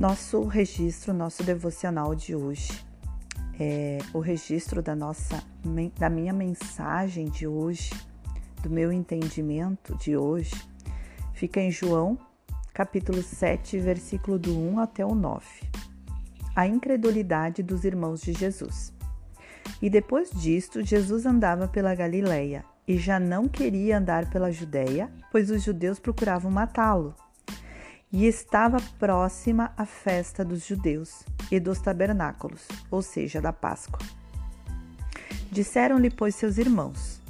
Nosso registro, nosso devocional de hoje, é o registro da nossa da minha mensagem de hoje, do meu entendimento de hoje, fica em João, capítulo 7, versículo do 1 até o 9. A incredulidade dos irmãos de Jesus. E depois disto, Jesus andava pela Galileia e já não queria andar pela Judéia, pois os judeus procuravam matá-lo e estava próxima a festa dos judeus e dos tabernáculos, ou seja, da Páscoa. Disseram-lhe, pois, seus irmãos: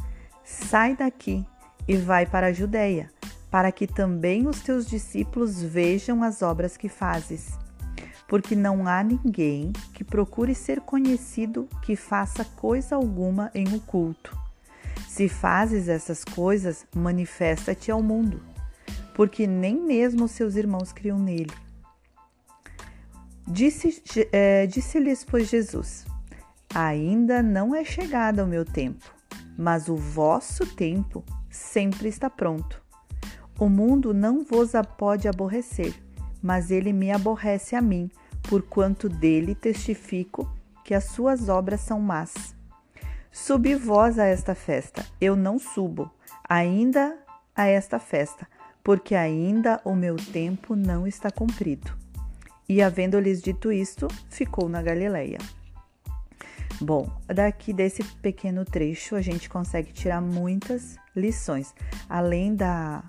Sai daqui e vai para a Judéia, para que também os teus discípulos vejam as obras que fazes. Porque não há ninguém que procure ser conhecido que faça coisa alguma em oculto. Se fazes essas coisas, manifesta-te ao mundo porque nem mesmo seus irmãos criam nele. Disse-lhes, é, disse pois, Jesus: Ainda não é chegado o meu tempo, mas o vosso tempo sempre está pronto. O mundo não vos pode aborrecer, mas ele me aborrece a mim, porquanto dele testifico que as suas obras são más. Subi vós a esta festa, eu não subo, ainda a esta festa, porque ainda o meu tempo não está cumprido. E havendo-lhes dito isto, ficou na Galileia. Bom, daqui desse pequeno trecho a gente consegue tirar muitas lições, além da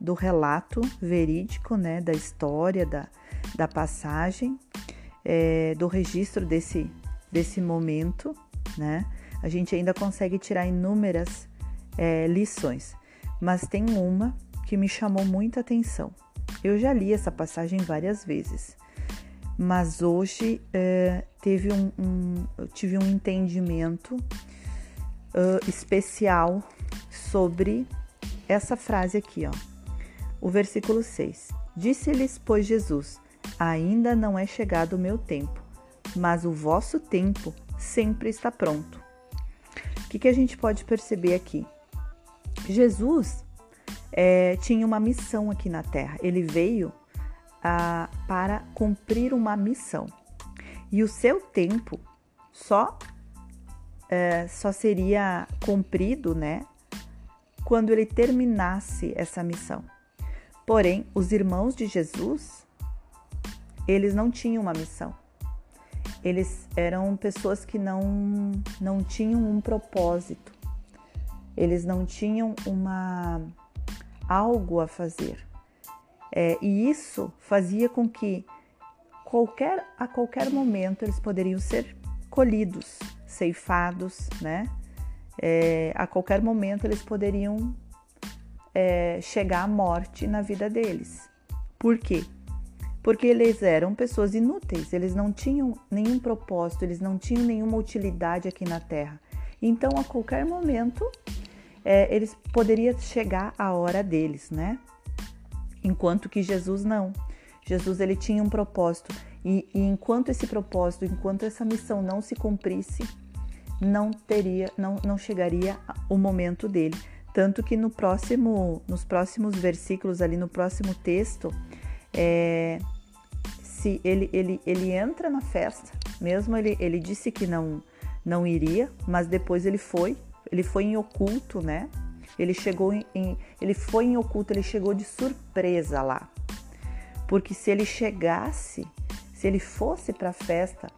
do relato verídico, né, da história, da, da passagem, é, do registro desse, desse momento, né, a gente ainda consegue tirar inúmeras é, lições, mas tem uma que me chamou muita atenção. Eu já li essa passagem várias vezes, mas hoje é, teve um, um, eu tive um entendimento uh, especial sobre essa frase aqui, ó. O versículo 6. Disse-lhes, pois, Jesus: Ainda não é chegado o meu tempo, mas o vosso tempo sempre está pronto. O que, que a gente pode perceber aqui? Jesus é, tinha uma missão aqui na Terra. Ele veio ah, para cumprir uma missão. E o seu tempo só, é, só seria cumprido, né? Quando ele terminasse essa missão. Porém, os irmãos de Jesus, eles não tinham uma missão. Eles eram pessoas que não, não tinham um propósito. Eles não tinham uma algo a fazer. É, e isso fazia com que qualquer, a qualquer momento eles poderiam ser colhidos, ceifados, né? É, a qualquer momento eles poderiam é, chegar à morte na vida deles. Por quê? Porque eles eram pessoas inúteis, eles não tinham nenhum propósito, eles não tinham nenhuma utilidade aqui na Terra. Então, a qualquer momento, é, eles poderia chegar a hora deles, né? Enquanto que Jesus não. Jesus ele tinha um propósito e, e enquanto esse propósito, enquanto essa missão não se cumprisse, não teria, não, não chegaria o momento dele. Tanto que no próximo, nos próximos versículos ali no próximo texto, é, se ele, ele, ele entra na festa, mesmo ele, ele disse que não não iria, mas depois ele foi ele foi em oculto, né? Ele chegou em, ele foi em oculto, ele chegou de surpresa lá. Porque se ele chegasse, se ele fosse para a festa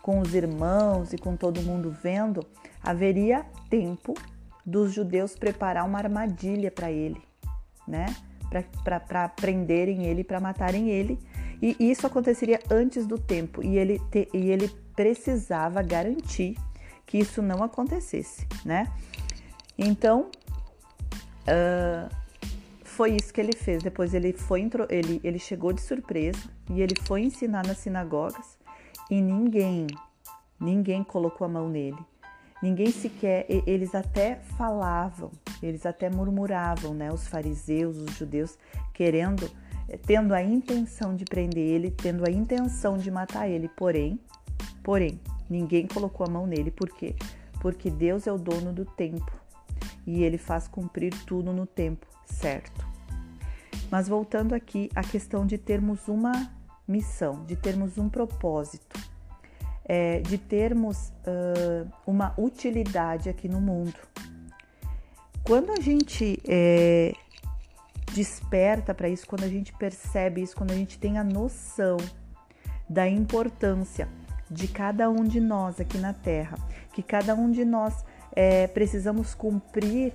com os irmãos e com todo mundo vendo, haveria tempo dos judeus preparar uma armadilha para ele, né? Para prenderem ele, para matarem ele. E isso aconteceria antes do tempo e ele, te, e ele precisava garantir que isso não acontecesse, né? Então, uh, foi isso que ele fez. Depois ele foi, ele, ele chegou de surpresa e ele foi ensinar nas sinagogas e ninguém, ninguém colocou a mão nele. Ninguém sequer, eles até falavam, eles até murmuravam, né? Os fariseus, os judeus, querendo, tendo a intenção de prender ele, tendo a intenção de matar ele. Porém, porém, Ninguém colocou a mão nele, por quê? Porque Deus é o dono do tempo e ele faz cumprir tudo no tempo certo. Mas voltando aqui à questão de termos uma missão, de termos um propósito, é, de termos uh, uma utilidade aqui no mundo. Quando a gente é, desperta para isso, quando a gente percebe isso, quando a gente tem a noção da importância de cada um de nós aqui na Terra, que cada um de nós é, precisamos cumprir,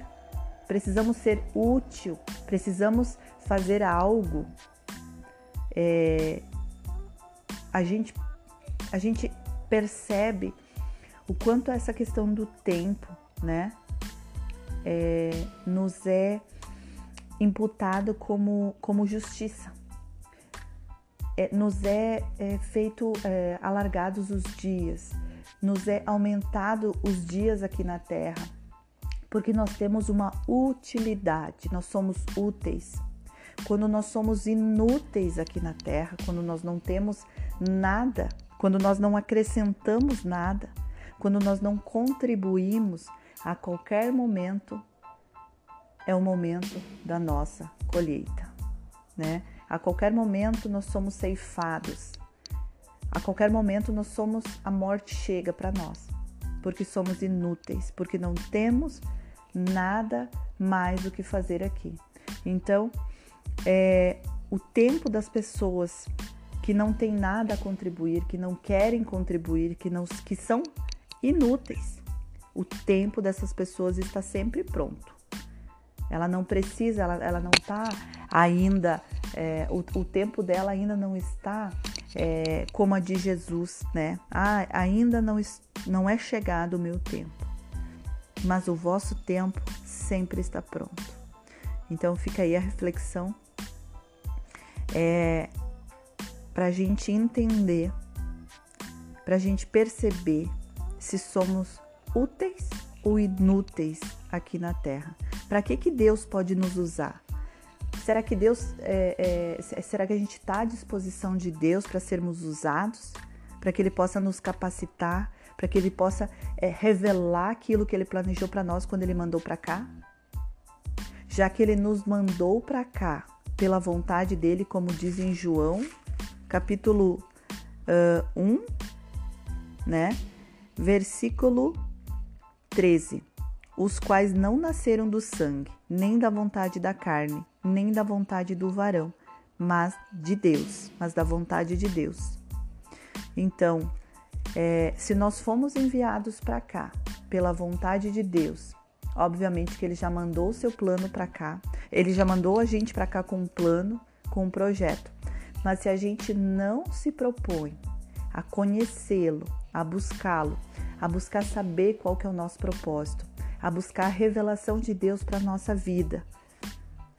precisamos ser útil, precisamos fazer algo, é, a gente a gente percebe o quanto essa questão do tempo, né, é, nos é imputado como, como justiça. É, nos é, é feito é, alargados os dias, nos é aumentado os dias aqui na Terra, porque nós temos uma utilidade, nós somos úteis. Quando nós somos inúteis aqui na Terra, quando nós não temos nada, quando nós não acrescentamos nada, quando nós não contribuímos, a qualquer momento é o momento da nossa colheita, né? A qualquer momento nós somos ceifados. A qualquer momento nós somos a morte chega para nós, porque somos inúteis, porque não temos nada mais o que fazer aqui. Então, é, o tempo das pessoas que não têm nada a contribuir, que não querem contribuir, que não que são inúteis. O tempo dessas pessoas está sempre pronto. Ela não precisa, ela, ela não está ainda, é, o, o, tempo dela ainda não está é, como a de Jesus, né? Ah, ainda não, não é chegado o meu tempo, mas o vosso tempo sempre está pronto. Então fica aí a reflexão é, para a gente entender, para a gente perceber se somos úteis ou inúteis aqui na Terra. Para que, que Deus pode nos usar? Será que Deus, é, é, será que a gente está à disposição de Deus para sermos usados, para que Ele possa nos capacitar, para que Ele possa é, revelar aquilo que Ele planejou para nós quando Ele mandou para cá? Já que Ele nos mandou para cá pela vontade dele, como diz em João, capítulo uh, 1, né? Versículo 13 os quais não nasceram do sangue, nem da vontade da carne, nem da vontade do varão, mas de Deus, mas da vontade de Deus. Então, é, se nós fomos enviados para cá pela vontade de Deus, obviamente que Ele já mandou o seu plano para cá, Ele já mandou a gente para cá com um plano, com um projeto. Mas se a gente não se propõe a conhecê-lo, a buscá-lo, a buscar saber qual que é o nosso propósito, a buscar a revelação de Deus para nossa vida.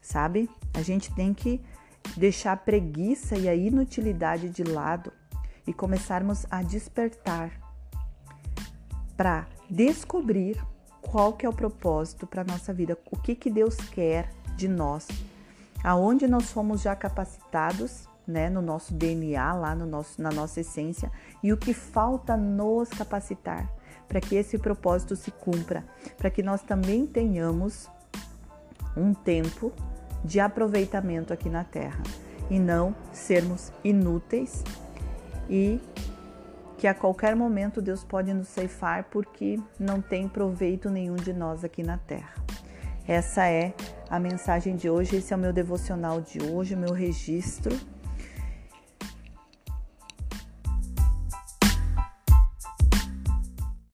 Sabe? A gente tem que deixar a preguiça e a inutilidade de lado e começarmos a despertar para descobrir qual que é o propósito para nossa vida, o que que Deus quer de nós, aonde nós fomos já capacitados, né, no nosso DNA, lá no nosso, na nossa essência, e o que falta nos capacitar para que esse propósito se cumpra, para que nós também tenhamos um tempo de aproveitamento aqui na Terra e não sermos inúteis e que a qualquer momento Deus pode nos ceifar porque não tem proveito nenhum de nós aqui na Terra. Essa é a mensagem de hoje, esse é o meu devocional de hoje, o meu registro